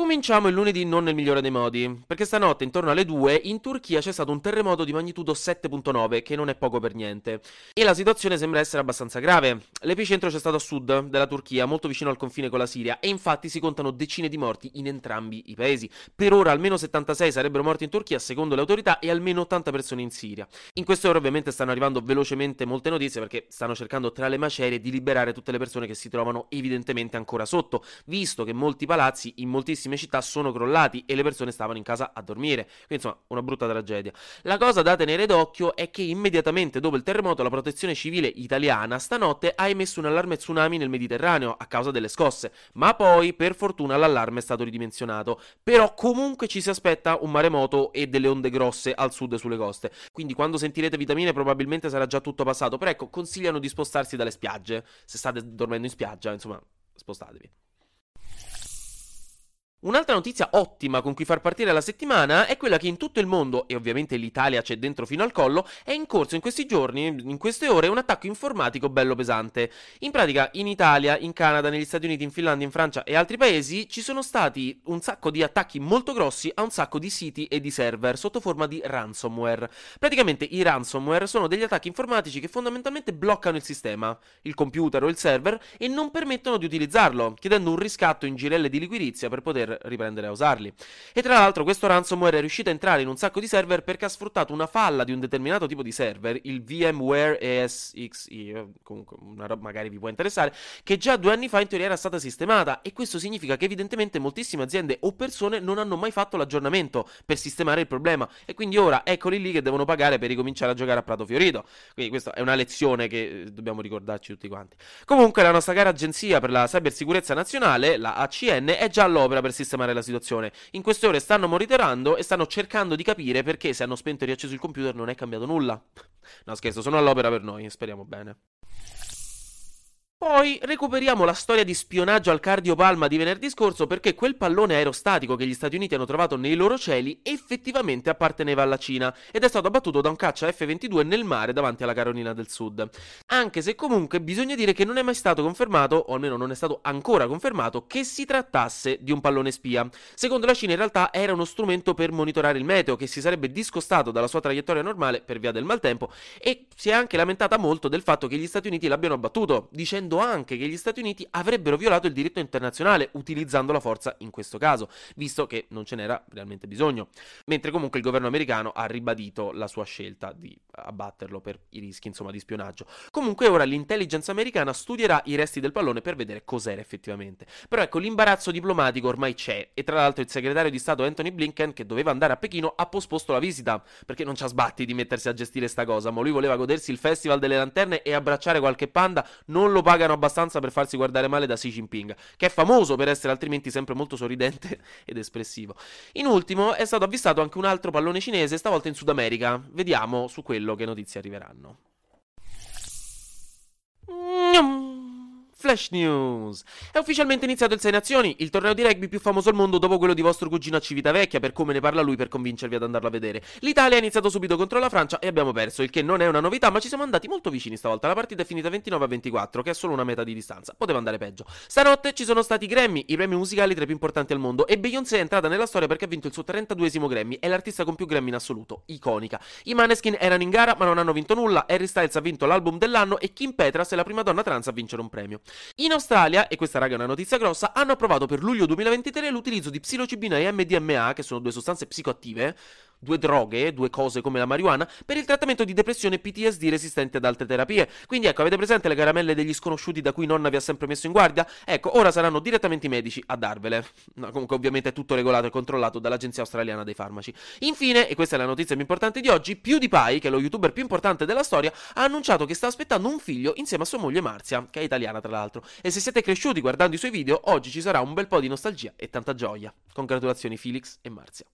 Cominciamo il lunedì non nel migliore dei modi, perché stanotte intorno alle 2 in Turchia c'è stato un terremoto di magnitudo 7.9, che non è poco per niente. E la situazione sembra essere abbastanza grave. L'epicentro c'è stato a sud della Turchia, molto vicino al confine con la Siria, e infatti si contano decine di morti in entrambi i paesi. Per ora almeno 76 sarebbero morti in Turchia, secondo le autorità, e almeno 80 persone in Siria. In queste ore ovviamente stanno arrivando velocemente molte notizie perché stanno cercando tra le macerie di liberare tutte le persone che si trovano evidentemente ancora sotto, visto che molti palazzi in moltissime moltissime città sono crollati e le persone stavano in casa a dormire. Quindi insomma, una brutta tragedia. La cosa da tenere d'occhio è che immediatamente dopo il terremoto la protezione civile italiana stanotte ha emesso un allarme tsunami nel Mediterraneo a causa delle scosse, ma poi per fortuna l'allarme è stato ridimensionato. Però comunque ci si aspetta un maremoto e delle onde grosse al sud sulle coste. Quindi quando sentirete vitamine probabilmente sarà già tutto passato, però ecco, consigliano di spostarsi dalle spiagge. Se state dormendo in spiaggia, insomma, spostatevi. Un'altra notizia ottima con cui far partire la settimana è quella che in tutto il mondo, e ovviamente l'Italia c'è dentro fino al collo, è in corso in questi giorni, in queste ore, un attacco informatico bello pesante. In pratica, in Italia, in Canada, negli Stati Uniti, in Finlandia, in Francia e altri paesi ci sono stati un sacco di attacchi molto grossi a un sacco di siti e di server sotto forma di ransomware. Praticamente i ransomware sono degli attacchi informatici che fondamentalmente bloccano il sistema, il computer o il server e non permettono di utilizzarlo, chiedendo un riscatto in girelle di liquirizia per poter riprendere a usarli. E tra l'altro questo ransomware è riuscito a entrare in un sacco di server perché ha sfruttato una falla di un determinato tipo di server, il VMware ESXi, comunque una roba magari vi può interessare, che già due anni fa in teoria era stata sistemata e questo significa che evidentemente moltissime aziende o persone non hanno mai fatto l'aggiornamento per sistemare il problema e quindi ora eccoli lì che devono pagare per ricominciare a giocare a Prato Fiorito. Quindi questa è una lezione che dobbiamo ricordarci tutti quanti. Comunque la nostra cara agenzia per la cybersicurezza nazionale, la ACN, è già all'opera per sistemare la situazione. In queste ore stanno monitorando e stanno cercando di capire perché se hanno spento e riacceso il computer non è cambiato nulla. No scherzo, sono all'opera per noi, speriamo bene. Poi recuperiamo la storia di spionaggio al cardiopalma di venerdì scorso perché quel pallone aerostatico che gli Stati Uniti hanno trovato nei loro cieli effettivamente apparteneva alla Cina ed è stato abbattuto da un caccia F-22 nel mare davanti alla Carolina del Sud. Anche se comunque bisogna dire che non è mai stato confermato, o almeno non è stato ancora confermato, che si trattasse di un pallone spia. Secondo la Cina in realtà era uno strumento per monitorare il meteo che si sarebbe discostato dalla sua traiettoria normale per via del maltempo e si è anche lamentata molto del fatto che gli Stati Uniti l'abbiano abbattuto, dicendo dicendo anche che gli Stati Uniti avrebbero violato il diritto internazionale utilizzando la forza in questo caso, visto che non ce n'era realmente bisogno. Mentre comunque il governo americano ha ribadito la sua scelta di abbatterlo per i rischi, insomma, di spionaggio. Comunque ora l'intelligence americana studierà i resti del pallone per vedere cos'era effettivamente. Però ecco, l'imbarazzo diplomatico ormai c'è e tra l'altro il segretario di Stato Anthony Blinken, che doveva andare a Pechino, ha posposto la visita, perché non ci ha sbatti di mettersi a gestire sta cosa, ma lui voleva godersi il Festival delle Lanterne e abbracciare qualche panda, non lo paga pagano abbastanza per farsi guardare male da Xi Jinping, che è famoso per essere altrimenti sempre molto sorridente ed espressivo. In ultimo è stato avvistato anche un altro pallone cinese, stavolta in Sud America. Vediamo su quello che notizie arriveranno. Flash News. È ufficialmente iniziato il 6 Nazioni, il torneo di rugby più famoso al mondo dopo quello di vostro cugino a Civitavecchia, per come ne parla lui per convincervi ad andarlo a vedere. L'Italia ha iniziato subito contro la Francia e abbiamo perso, il che non è una novità, ma ci siamo andati molto vicini stavolta. La partita è finita 29 a 24, che è solo una meta di distanza. Poteva andare peggio. Stanotte ci sono stati i Grammy, i premi musicali tra i più importanti al mondo, e Beyoncé è entrata nella storia perché ha vinto il suo 32esimo Grammy, è l'artista con più Grammy in assoluto, iconica. I Maneskin erano in gara, ma non hanno vinto nulla. Harry Styles ha vinto l'album dell'anno e Kim Petras è la prima donna trans a vincere un premio. In Australia e questa raga è una notizia grossa, hanno approvato per luglio 2023 l'utilizzo di psilocibina e MDMA, che sono due sostanze psicoattive, due droghe, due cose come la marijuana, per il trattamento di depressione e PTSD resistente ad altre terapie. Quindi ecco, avete presente le caramelle degli sconosciuti da cui nonna vi ha sempre messo in guardia? Ecco, ora saranno direttamente i medici a darvele. No, comunque ovviamente è tutto regolato e controllato dall'Agenzia Australiana dei Farmaci. Infine, e questa è la notizia più importante di oggi, PewDiePie, che è lo youtuber più importante della storia, ha annunciato che sta aspettando un figlio insieme a sua moglie Marzia, che è italiana tra l'altro. E se siete cresciuti guardando i suoi video, oggi ci sarà un bel po' di nostalgia e tanta gioia. Congratulazioni Felix e Marzia.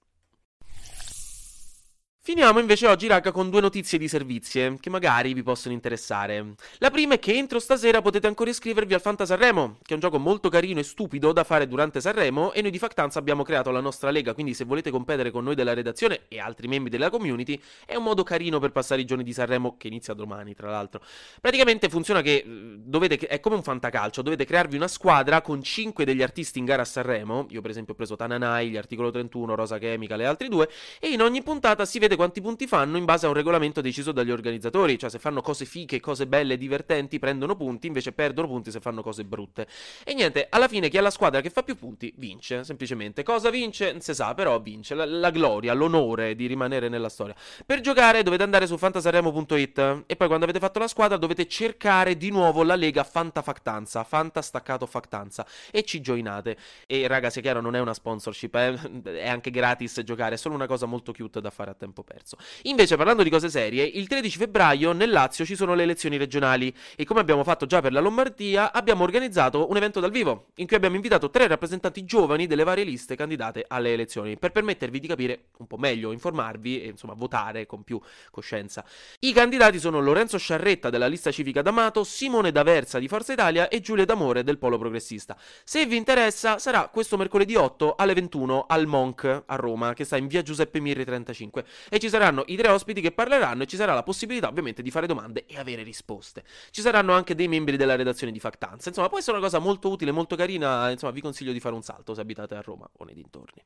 Finiamo invece oggi, raga, con due notizie di servizie che magari vi possono interessare. La prima è che entro stasera potete ancora iscrivervi al Fanta Sanremo, che è un gioco molto carino e stupido da fare durante Sanremo e noi di Factanza abbiamo creato la nostra lega, quindi se volete competere con noi della redazione e altri membri della community è un modo carino per passare i giorni di Sanremo che inizia domani, tra l'altro. Praticamente funziona che eh, dovete è come un fantacalcio, dovete crearvi una squadra con 5 degli artisti in gara a Sanremo. Io per esempio ho preso Tananai, gli Articolo 31, Rosa Chemica, le altri due e in ogni puntata si vede quanti punti fanno in base a un regolamento deciso dagli organizzatori, cioè se fanno cose fiche, cose belle, divertenti, prendono punti, invece perdono punti se fanno cose brutte. E niente, alla fine chi ha la squadra che fa più punti vince, semplicemente. Cosa vince? Non si sa, però vince. La, la gloria, l'onore di rimanere nella storia. Per giocare dovete andare su fantasaremo.it e poi quando avete fatto la squadra dovete cercare di nuovo la lega Fantafactanza, Fanta staccato Factanza e ci joinate. E raga, sia chiaro, non è una sponsorship, eh? è anche gratis giocare, è solo una cosa molto cute da fare a tempo perso. Invece, parlando di cose serie, il 13 febbraio nel Lazio ci sono le elezioni regionali e come abbiamo fatto già per la Lombardia, abbiamo organizzato un evento dal vivo in cui abbiamo invitato tre rappresentanti giovani delle varie liste candidate alle elezioni per permettervi di capire un po' meglio, informarvi e insomma votare con più coscienza. I candidati sono Lorenzo Sciarretta della lista civica d'Amato, Simone D'Aversa di Forza Italia e Giulia D'Amore del Polo Progressista. Se vi interessa, sarà questo mercoledì 8 alle 21 al Monk a Roma, che sta in via Giuseppe Mirri 35 e ci saranno i tre ospiti che parleranno e ci sarà la possibilità ovviamente di fare domande e avere risposte. Ci saranno anche dei membri della redazione di Factanza. Insomma, può essere una cosa molto utile, molto carina. Insomma, vi consiglio di fare un salto se abitate a Roma o nei dintorni.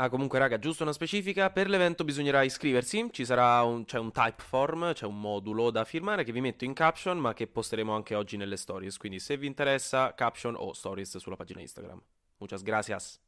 Ah, comunque, raga, giusto una specifica. Per l'evento bisognerà iscriversi. Ci sarà un, c'è un type form, c'è un modulo da firmare che vi metto in caption, ma che posteremo anche oggi nelle stories. Quindi, se vi interessa, caption o stories sulla pagina Instagram. Muchas gracias.